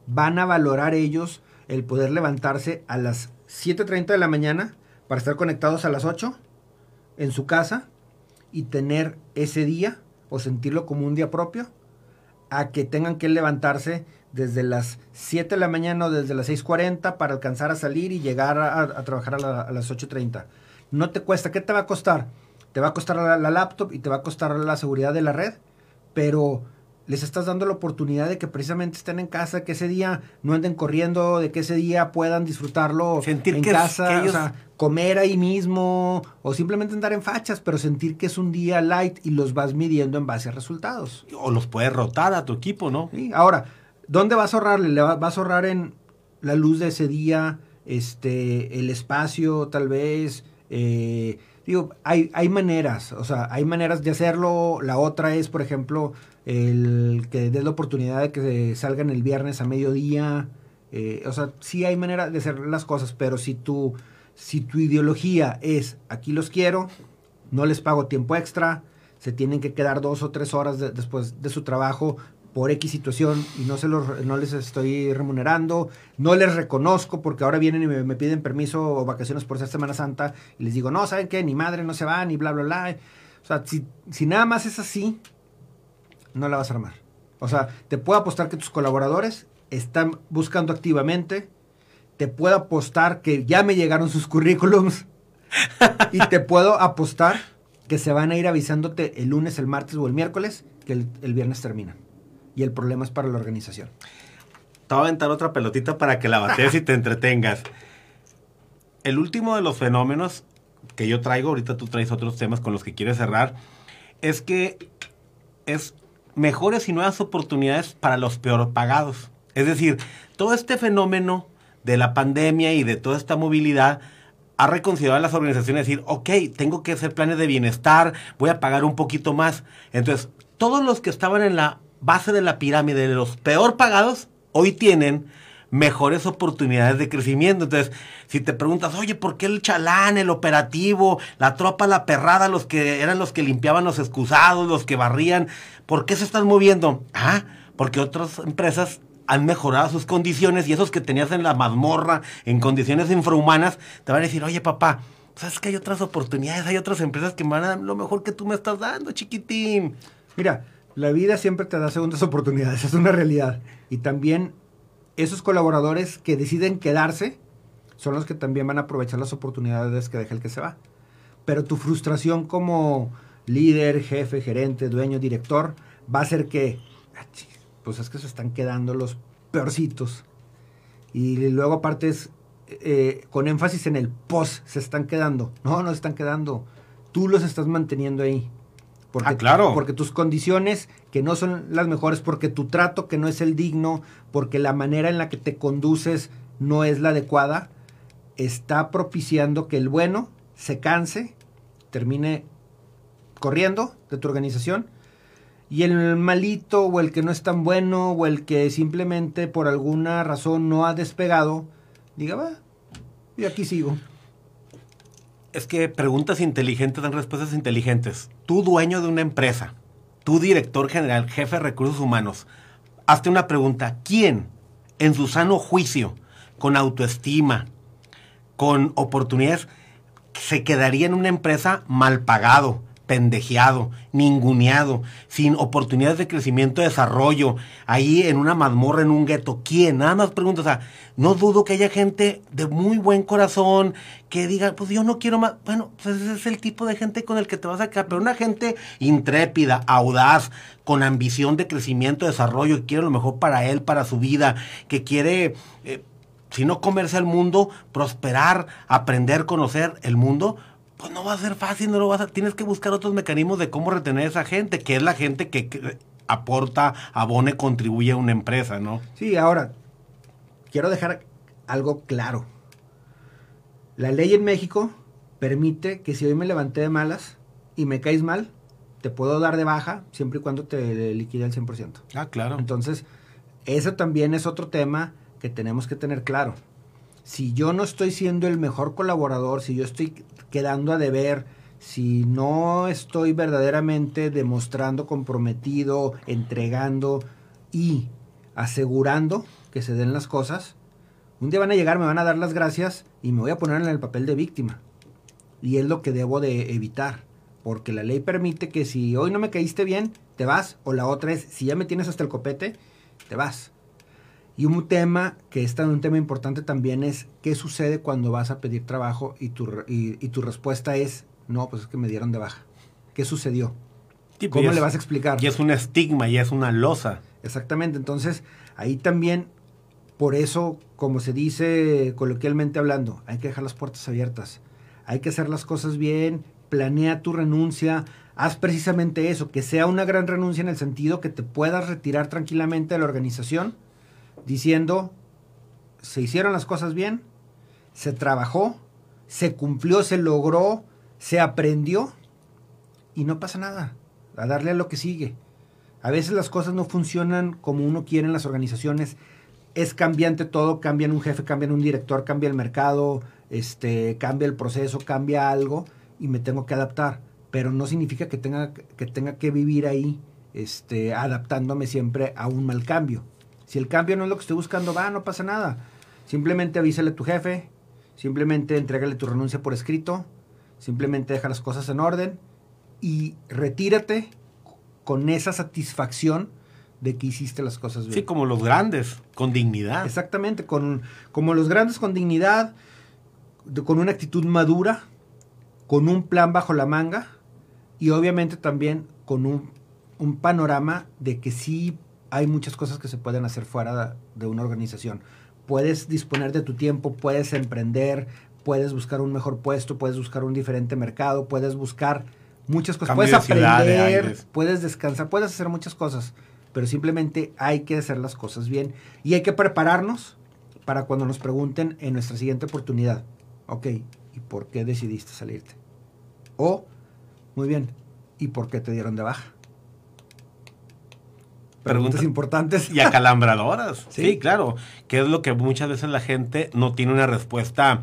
Van a valorar ellos el poder levantarse a las 7.30 de la mañana para estar conectados a las 8 en su casa y tener ese día o sentirlo como un día propio a que tengan que levantarse desde las 7 de la mañana o desde las 6.40 para alcanzar a salir y llegar a, trabajar a, a las 8.30. No te cuesta, ¿qué te va a costar? Te va a costar la laptop y te va a costar la seguridad de la red, pero les estás dando la oportunidad de que precisamente estén en casa, que ese día no anden corriendo, de que ese día puedan disfrutarlo sentir en que casa, o sea, comer ahí mismo, o simplemente andar en fachas, pero sentir que es un día light y los vas midiendo en base a resultados. O los puedes rotar a tu equipo, ¿no? Sí. Ahora, ¿dónde vas a ahorrarle? ¿Le vas a ahorrar en la luz de ese día, este, el espacio tal vez, eh, Digo, hay, hay maneras, o sea, hay maneras de hacerlo. La otra es, por ejemplo, el que des la oportunidad de que salgan el viernes a mediodía. Eh, o sea, sí hay manera de hacer las cosas, pero si tu, si tu ideología es aquí los quiero, no les pago tiempo extra, se tienen que quedar dos o tres horas después de su trabajo por X situación y no, se los, no les estoy remunerando, no les reconozco porque ahora vienen y me, piden permiso o vacaciones por ser Semana Santa y les digo, no, ¿saben qué? Ni madre no se va, ni bla, bla, bla. O sea, si, si nada más es así, no la vas a armar. O sea, te puedo apostar que tus colaboradores están buscando activamente, te puedo apostar que ya me llegaron sus currículums y te puedo apostar que se van a ir avisándote el lunes, el martes o el miércoles que el, el viernes terminan y el problema es para la organización. Te voy a aventar otra pelotita para que la batees y te entretengas. El último de los fenómenos que yo traigo, ahorita tú traes otros temas con los que quieres cerrar, es que es mejores y nuevas oportunidades para los peor pagados. Es decir, todo este fenómeno de la pandemia y de toda esta movilidad ha reconsiderado a las organizaciones decir, ok, tengo que hacer planes de bienestar, voy a pagar un poquito más. Entonces, todos los que estaban en la base de la pirámide de los peor pagados, hoy tienen mejores oportunidades de crecimiento. Entonces, si te preguntas, oye, ¿por qué el chalán, el operativo, la tropa, la perrada, los que eran los que limpiaban los excusados, los que barrían, ¿por qué se están moviendo? Ah, porque otras empresas han mejorado sus condiciones y esos que tenías en la mazmorra, en condiciones infrahumanas, te van a decir, oye, papá, ¿sabes que hay otras oportunidades? Hay otras empresas que me van a dar lo mejor que tú me estás dando, chiquitín. Mira, la vida siempre te da segundas oportunidades, es una realidad. Y también esos colaboradores que deciden quedarse son los que también van a aprovechar las oportunidades que deja el que se va. Pero tu frustración como líder, jefe, gerente, dueño, director, va a ser que, ah, pues es que se están quedando los peorcitos. Y luego aparte es eh, con énfasis en el post, se están quedando. No, no se están quedando. Tú los estás manteniendo ahí. Porque, ah, claro. Porque tus condiciones que no son las mejores, porque tu trato que no es el digno, porque la manera en la que te conduces no es la adecuada, está propiciando que el bueno se canse, termine corriendo de tu organización y el malito o el que no es tan bueno o el que simplemente por alguna razón no ha despegado, diga, va, y aquí sigo es que preguntas inteligentes dan respuestas inteligentes. Tú dueño de una empresa, tú director general, jefe de recursos humanos, hazte una pregunta. ¿Quién, en su sano juicio, con autoestima, con oportunidades, se quedaría en una empresa mal pagado? Pendejeado, ninguneado, sin oportunidades de crecimiento, desarrollo, ahí en una mazmorra, en un gueto. ¿Quién? Nada más pregunto, o sea, no dudo que haya gente de muy buen corazón que diga, pues yo no quiero más. Bueno, pues ese es el tipo de gente con el que te vas a quedar, pero una gente intrépida, audaz, con ambición de crecimiento, desarrollo, que quiere lo mejor para él, para su vida, que quiere... Eh, si no comerse al mundo, prosperar, aprender, conocer el mundo, pues no va a ser fácil, no lo vas a, tienes que buscar otros mecanismos de cómo retener a esa gente, que es la gente que, aporta, abone, contribuye a una empresa, ¿no? Sí, ahora, quiero dejar algo claro. La ley en México permite que si hoy me levanté de malas y me caes mal, te puedo dar de baja siempre y cuando te liquide el 100%. Ah, claro. Entonces, eso también es otro tema que tenemos que tener claro. Si yo no estoy siendo el mejor colaborador, si yo estoy quedando a deber, si no estoy verdaderamente demostrando comprometido, entregando y asegurando que se den las cosas, un día van a llegar, me van a dar las gracias y me voy a poner en el papel de víctima. Y es lo que debo de evitar, porque la ley permite que si hoy no me caíste bien, te vas, o la otra es, si ya me tienes hasta el copete, te vas. Y un tema que es un tema importante también es qué sucede cuando vas a pedir trabajo y tu, y, tu respuesta es, no, pues es que me dieron de baja. ¿Qué sucedió? ¿Cómo le vas a explicar? Y es un estigma, y es una losa. Exactamente, entonces ahí también, por eso, como se dice coloquialmente hablando, hay que dejar las puertas abiertas, hay que hacer las cosas bien, planea tu renuncia, haz precisamente eso, que sea una gran renuncia en el sentido que te puedas retirar tranquilamente de la organización diciendo, se hicieron las cosas bien, se trabajó, se cumplió, se logró, se aprendió y no pasa nada. A darle a lo que sigue. A veces las cosas no funcionan como uno quiere en las organizaciones. Es cambiante todo, cambian un jefe, cambian un director, cambia el mercado, este, cambia el proceso, cambia algo y me tengo que adaptar. Pero no significa que tenga que, tenga que vivir ahí este, adaptándome siempre a un mal cambio. Si el cambio no es lo que estoy buscando, va, no pasa nada. Simplemente avísale a tu jefe, simplemente entrégale tu renuncia por escrito, simplemente deja las cosas en orden y retírate con esa satisfacción de que hiciste las cosas bien. Sí, como los grandes, con dignidad. Exactamente, con, como los grandes con dignidad, con una actitud madura, con un plan bajo la manga y obviamente también con un, un panorama de que sí hay muchas cosas que se pueden hacer fuera de una organización. Puedes disponer de tu tiempo, puedes emprender, puedes buscar un mejor puesto, puedes buscar un diferente mercado, puedes buscar muchas cosas. puedes aprender, puedes descansar, puedes hacer muchas cosas, pero simplemente hay que hacer las cosas bien y hay que prepararnos para cuando nos pregunten en nuestra siguiente oportunidad, ok, ¿y por qué decidiste salirte? O, muy bien, ¿y por qué te dieron de baja? Preguntas, importantes. Y acalambradoras. sí. sí, claro. Que es lo que muchas veces la gente no tiene una respuesta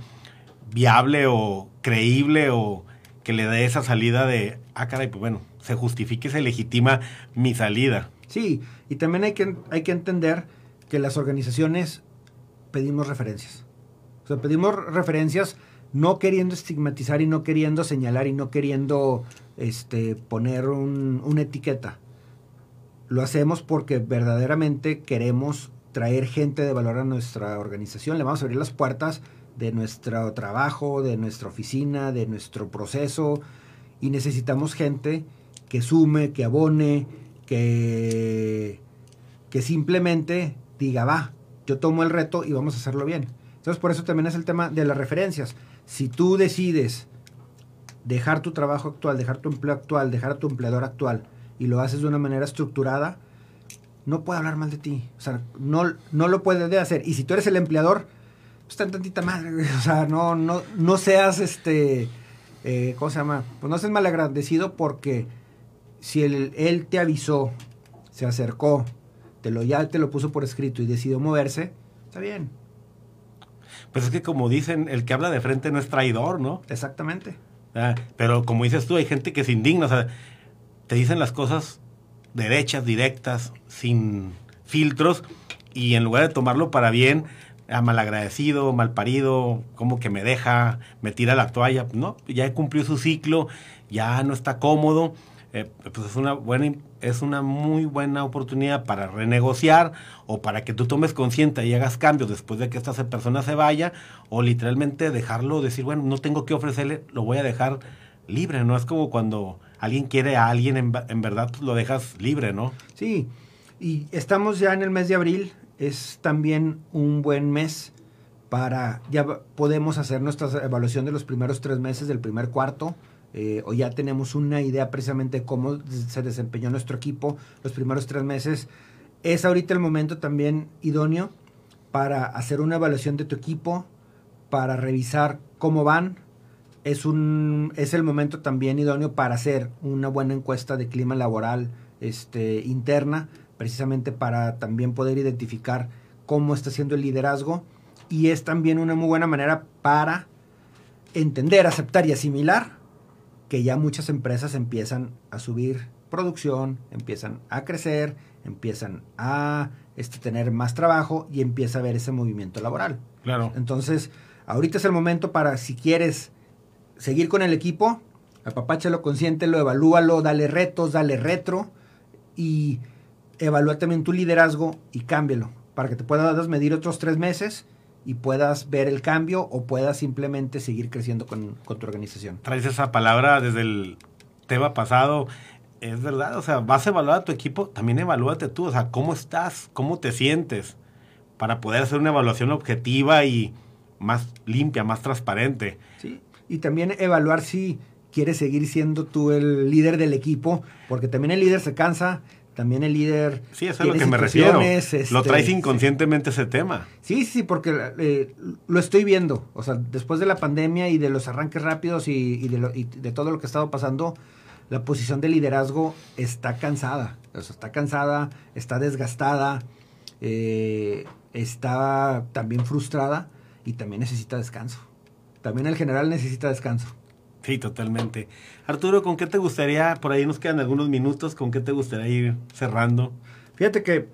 viable o creíble o que le dé esa salida de, ah, caray, pues bueno, se justifique, se legitima mi salida. Sí, y también hay que, hay que entender que las organizaciones pedimos referencias. O sea, pedimos referencias no queriendo estigmatizar y no queriendo señalar y no queriendo este, poner una etiqueta. Lo hacemos porque verdaderamente queremos traer gente de valor a nuestra organización. Le vamos a abrir las puertas de nuestro trabajo, de nuestra oficina, de nuestro proceso y necesitamos gente que sume, que abone, que, que simplemente diga, va, yo tomo el reto y vamos a hacerlo bien. Entonces por eso también es el tema de las referencias. Si tú decides dejar tu trabajo actual, dejar tu empleo actual, dejar a tu empleador actual y lo haces de una manera estructurada, no puede hablar mal de ti. O sea, no, no lo puede hacer. Y si tú eres el empleador, está en tantita madre, O sea, no, no, no seas este. Eh, ¿Cómo se llama? Pues no seas malagradecido porque si él, él, te avisó, se acercó, te lo ya te lo puso por escrito y decidió moverse, está bien. Pues es que como dicen, el que habla de frente no es traidor, ¿no? Exactamente. Ah, pero como dices tú, hay gente que se indigna, o sea, te dicen las cosas derechas, directas, sin filtros, y en lugar de tomarlo para bien, mal malagradecido, mal parido, como que me deja, me tira la toalla. No, ya cumplió su ciclo, ya no está cómodo. Eh, pues es una buena es una muy buena oportunidad para renegociar o para que tú tomes conciencia y hagas cambios después de que esta persona se vaya o literalmente dejarlo decir bueno no tengo que ofrecerle lo voy a dejar libre no es como cuando alguien quiere a alguien en, verdad pues lo dejas libre no sí y estamos ya en el mes de abril es también un buen mes para, ya podemos hacer nuestra evaluación de los primeros tres meses del primer cuarto, eh, o ya tenemos una idea precisamente de cómo se desempeñó nuestro equipo los primeros tres meses. Es ahorita el momento también idóneo para hacer una evaluación de tu equipo, para revisar cómo van. Es, un, es el momento también idóneo para hacer una buena encuesta de clima laboral este, interna precisamente para también poder identificar cómo está siendo el liderazgo y es también una muy buena manera para entender, aceptar y asimilar que ya muchas empresas empiezan a subir producción, empiezan a crecer, empiezan a este, tener más trabajo y empieza a haber ese movimiento laboral. Claro. Entonces, ahorita es el momento para, si quieres seguir con el equipo, apapáchalo, consiéntelo, evalúalo, dale retos, dale retro y evalúa también tu liderazgo y cámbialo para que te puedas medir otros tres meses y puedas ver el cambio o puedas simplemente seguir creciendo con, tu organización. Traes esa palabra desde el tema pasado. Es verdad, o sea, vas a evaluar a tu equipo, también evalúate tú, o sea, cómo estás, cómo te sientes, para poder hacer una evaluación objetiva y más limpia, más transparente. Y también evaluar si quieres seguir siendo tú el líder del equipo, porque también el líder se cansa, También el líder. Sí, eso es lo que me refiero. lo este, traes inconscientemente ese tema. Sí, sí, porque eh, lo estoy viendo. O sea, después de la pandemia y de los arranques rápidos y, de, todo lo que ha estado pasando, la posición de liderazgo está cansada. O sea, está cansada, está desgastada, eh, está también frustrada y también necesita descanso. También el general necesita descanso. Sí, totalmente. Arturo, ¿con qué te gustaría, por ahí nos quedan algunos minutos, ¿con qué te gustaría ir cerrando? Fíjate que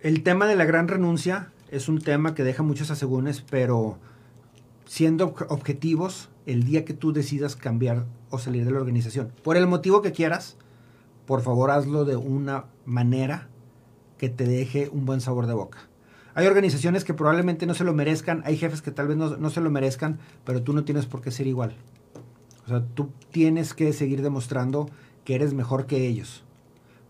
el tema de la gran renuncia es un tema que deja muchos asegúnes, pero siendo objetivos, el día que tú decidas cambiar o salir de la organización, por el motivo que quieras, por favor hazlo de una manera que te deje un buen sabor de boca. Hay organizaciones que probablemente no se lo merezcan, hay jefes que tal vez no, se lo merezcan, pero tú no tienes por qué ser igual. O sea, tú tienes que seguir demostrando que eres mejor que ellos.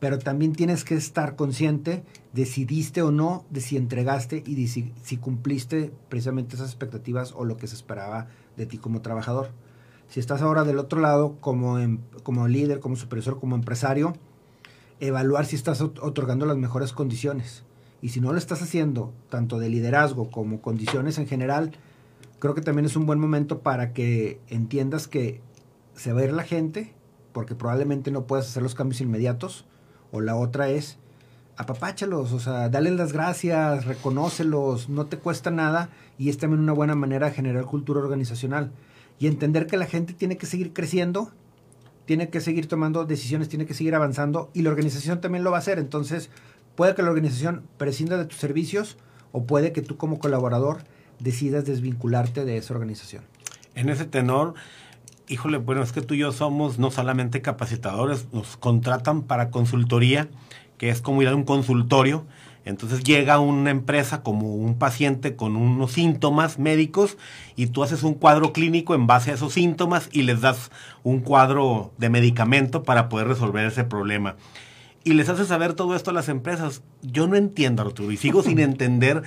Pero también tienes que estar consciente de si diste o no, de si entregaste y si cumpliste precisamente esas expectativas o lo que se esperaba de ti como trabajador. Si estás ahora del otro lado como, em, como líder, como supervisor, como empresario, evaluar si estás otorgando las mejores condiciones y si no lo estás haciendo, tanto de liderazgo como condiciones en general, creo que también es un buen momento para que entiendas que se va a ir la gente, porque probablemente no puedas hacer los cambios inmediatos. O la otra es, apapáchalos, o sea, dale las gracias, reconócelos, no te cuesta nada y es también una buena manera de generar cultura organizacional. Y entender que la gente tiene que seguir creciendo, tiene que seguir tomando decisiones, tiene que seguir avanzando y la organización también lo va a hacer. Entonces, Puede que la organización prescinda de tus servicios o puede que tú como colaborador decidas desvincularte de esa organización. En ese tenor, híjole, bueno, es que tú y yo somos no solamente capacitadores, nos contratan para consultoría, que es como ir a un consultorio. Entonces llega una empresa como un paciente con unos síntomas médicos y tú haces un cuadro clínico en base a esos síntomas y les das un cuadro de medicamento para poder resolver ese problema y les hace saber todo esto a las empresas. Yo no entiendo, Arturo, y sigo sin entender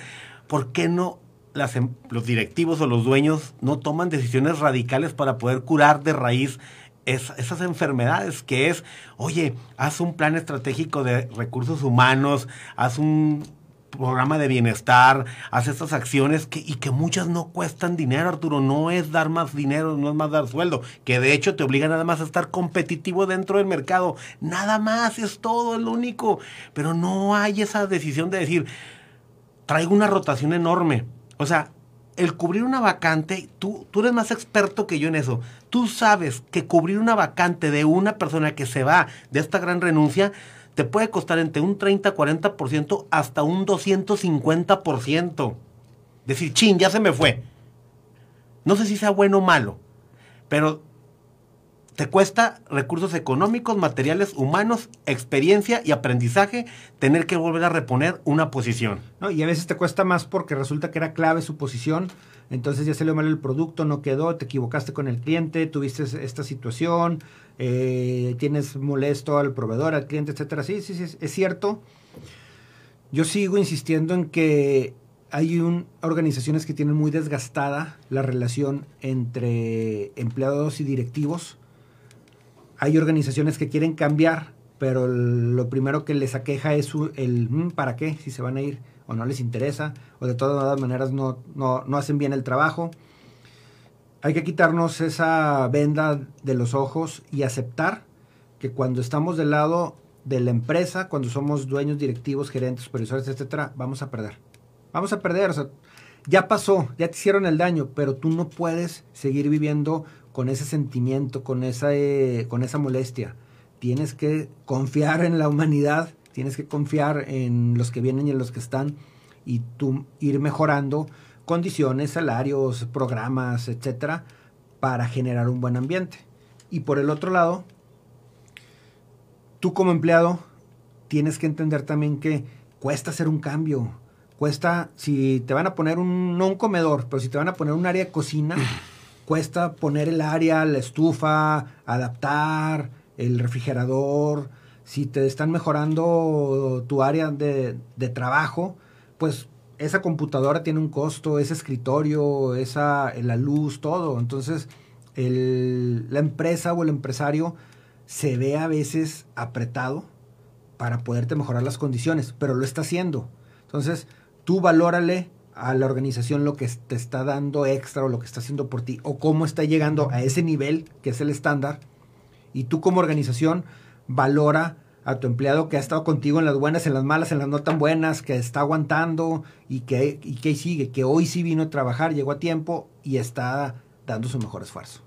por qué no las, em, los directivos o los dueños no toman decisiones radicales para poder curar de raíz esas enfermedades, que es, oye, haz un plan estratégico de recursos humanos, haz un programa de bienestar, hace estas acciones que, y que muchas no cuestan dinero, Arturo. No es dar más dinero, no es más dar sueldo, que de hecho te obliga nada más a estar competitivo dentro del mercado. Nada más, es todo, es lo único. Pero no hay esa decisión de decir, traigo una rotación enorme. O sea, el cubrir una vacante, tú, tú eres más experto que yo en eso. Tú sabes que cubrir una vacante de una persona que se va de esta gran renuncia te puede costar entre un 30-40% hasta un 250%. Decir, chin, ya se me fue. No sé si sea bueno o malo, pero te cuesta recursos económicos, materiales, humanos, experiencia y aprendizaje tener que volver a reponer una posición. No, y a veces te cuesta más porque resulta que era clave su posición, entonces ya le mal el producto, no quedó, te equivocaste con el cliente, tuviste esta situación, eh, tienes molesto al proveedor, al cliente, etcétera. Sí, sí, sí, es cierto. Yo sigo insistiendo en que hay un, organizaciones que tienen muy desgastada la relación entre empleados y directivos. Hay organizaciones que quieren cambiar, pero lo primero que les aqueja es el mm, ¿para qué? Si se van a ir o no les interesa, o de todas maneras no, no, no hacen bien el trabajo. Hay que quitarnos esa venda de los ojos y aceptar que cuando estamos del lado de la empresa, cuando somos dueños, directivos, gerentes, supervisores, etcétera, vamos a perder. Vamos a perder, o sea, ya pasó, ya te hicieron el daño, pero tú no puedes seguir viviendo con ese sentimiento, con esa, eh, con esa molestia. Tienes que confiar en la humanidad, tienes que confiar en los que vienen y en los que están y tú ir mejorando condiciones, salarios, programas, etcétera, para generar un buen ambiente. Y por el otro lado, tú como empleado tienes que entender también que cuesta hacer un cambio. Cuesta, si te van a poner un, no un comedor, pero si te van a poner un área de cocina, cuesta poner el área, la estufa, adaptar, el refrigerador. Si te están mejorando tu área de, de trabajo, pues esa computadora tiene un costo, ese escritorio, esa, la luz, todo. Entonces, la empresa o el empresario se ve a veces apretado para poderte mejorar las condiciones, pero lo está haciendo. Entonces, tú valórale a la organización lo que te está dando extra o lo que está haciendo por ti o cómo está llegando a ese nivel que es el estándar y tú como organización valora a tu empleado que ha estado contigo en las buenas, en las malas, en las no tan buenas, que está aguantando y que, y sigue, que hoy sí vino a trabajar, llegó a tiempo y está dando su mejor esfuerzo.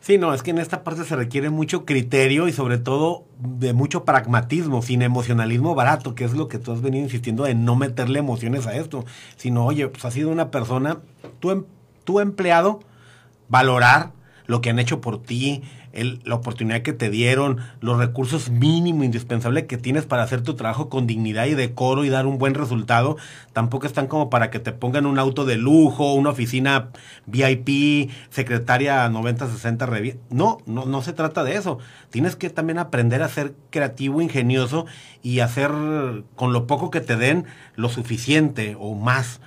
Sí, no, es que en esta parte se requiere mucho criterio y sobre todo de mucho pragmatismo, sin emocionalismo barato, que es lo que tú has venido insistiendo de no meterle emociones a esto, sino, oye, pues ha sido una persona, tu, em, tu empleado, valorar lo que han hecho por ti, la oportunidad que te dieron, los recursos mínimos indispensables que tienes para hacer tu trabajo con dignidad y decoro y dar un buen resultado, tampoco están como para que te pongan un auto de lujo, una oficina VIP, secretaria 90-60 revista. No, no, no se trata de eso. Tienes que también aprender a ser creativo, ingenioso y hacer con lo poco que te den lo suficiente o más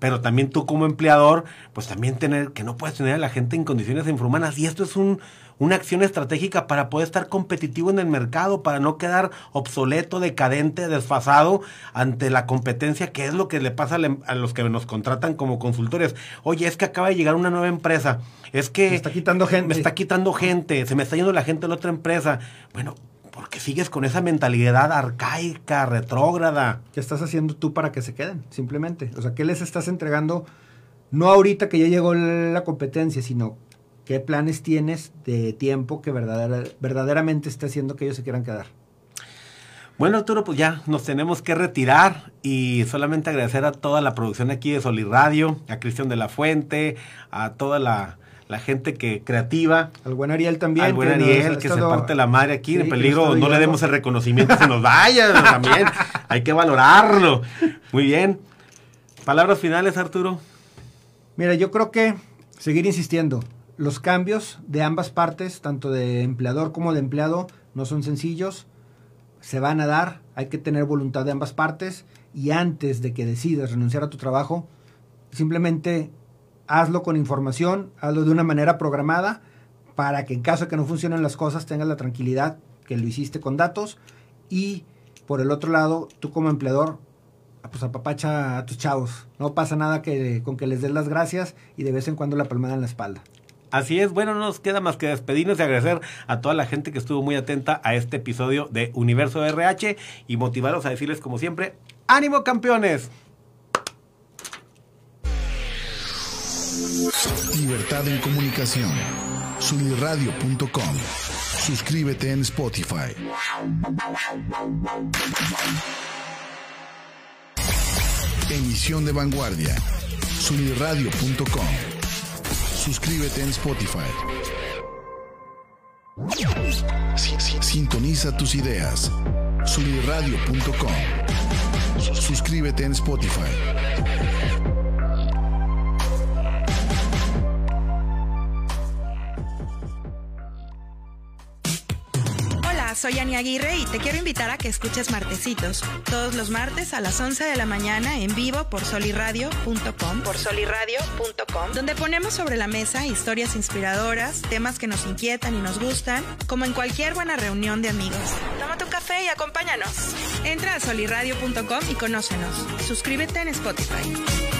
pero también tú como empleador, pues también tener que no puedes tener a la gente en condiciones infrahumanas y esto es un, una acción estratégica para poder estar competitivo en el mercado, para no quedar obsoleto, decadente, desfasado ante la competencia, que es lo que le pasa a los que nos contratan como consultores. Oye, es que acaba de llegar una nueva empresa, es que... Me está quitando gente. Me está quitando gente, se me está yendo la gente de la otra empresa. Bueno, porque sigues con esa mentalidad arcaica, retrógrada. ¿Qué estás haciendo tú para que se queden? Simplemente. O sea, ¿qué les estás entregando? No ahorita que ya llegó la competencia, sino ¿Qué planes tienes de tiempo que verdaderamente esté haciendo que ellos se quieran quedar? Bueno, Arturo, pues ya nos tenemos que retirar y solamente agradecer a toda la producción aquí de Radio, a Cristian de la Fuente, a toda la, gente que creativa. Al buen Ariel también. Al buen Ariel, que se parte la madre aquí. en peligro, no le demos el reconocimiento, se nos vaya también. Hay que valorarlo. Muy bien. Palabras finales, Arturo. Mira, yo creo que seguir insistiendo los cambios de ambas partes, tanto de empleador como de empleado, no son sencillos, se van a dar, hay que tener voluntad de ambas partes y antes de que decidas renunciar a tu trabajo, simplemente hazlo con información, hazlo de una manera programada para que en caso de que no funcionen las cosas tengas la tranquilidad que lo hiciste con datos y por el otro lado, tú como empleador, pues apapacha a tus chavos. No pasa nada que, con que les des las gracias y de vez en cuando la palmada en la espalda. Así es, bueno, no nos queda más que despedirnos y agradecer a toda la gente que estuvo muy atenta a este episodio de Universo RH y motivarlos a decirles como siempre, ánimo campeones. Libertad en comunicación. Sunirradio.com. Suscríbete en Spotify. Emisión de vanguardia. Sunirradio.com. Suscríbete en Spotify. Sintoniza tus ideas. Subirradio.com. Suscríbete en Spotify. Soy Ani Aguirre y te quiero invitar a que escuches Martecitos, todos los martes a las 11 de la mañana en vivo por soliradio.com, por soliradio.com, donde ponemos sobre la mesa historias inspiradoras, temas que nos inquietan y nos gustan, como en cualquier buena reunión de amigos. Toma tu café y acompáñanos. Entra a soliradio.com y conócenos. Suscríbete en Spotify.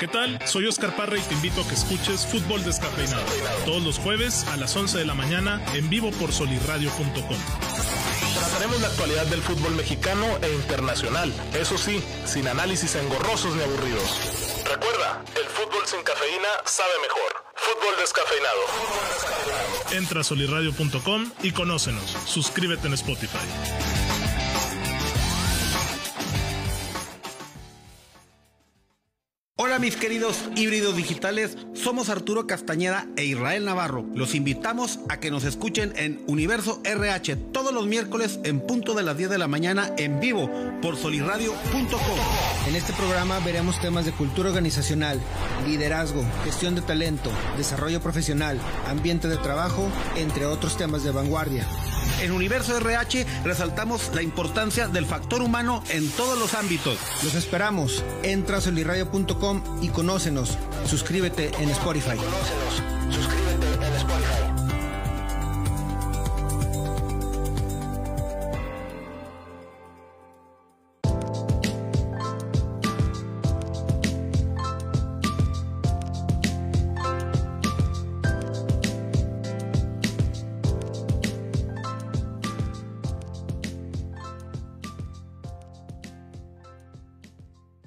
¿Qué tal? Soy Oscar Parra y te invito a que escuches Fútbol Descafeinado todos los jueves a las 11 de la mañana en vivo por solirradio.com. Trataremos la actualidad del fútbol mexicano e internacional, eso sí, sin análisis engorrosos ni aburridos. Recuerda, el fútbol sin cafeína sabe mejor. Fútbol descafeinado. Entra a solirradio.com y conócenos. Suscríbete en Spotify. Hola mis queridos híbridos digitales, somos Arturo Castañeda e Israel Navarro. Los invitamos a que nos escuchen en Universo RH todos los miércoles en punto de las 10 de la mañana en vivo por soliradio.com. En este programa veremos temas de cultura organizacional, liderazgo, gestión de talento, desarrollo profesional, ambiente de trabajo, entre otros temas de vanguardia. En Universo RH resaltamos la importancia del factor humano en todos los ámbitos. Los esperamos. Entra a solirradio.com y conócenos. Suscríbete en Spotify. Conócenos. Suscríbete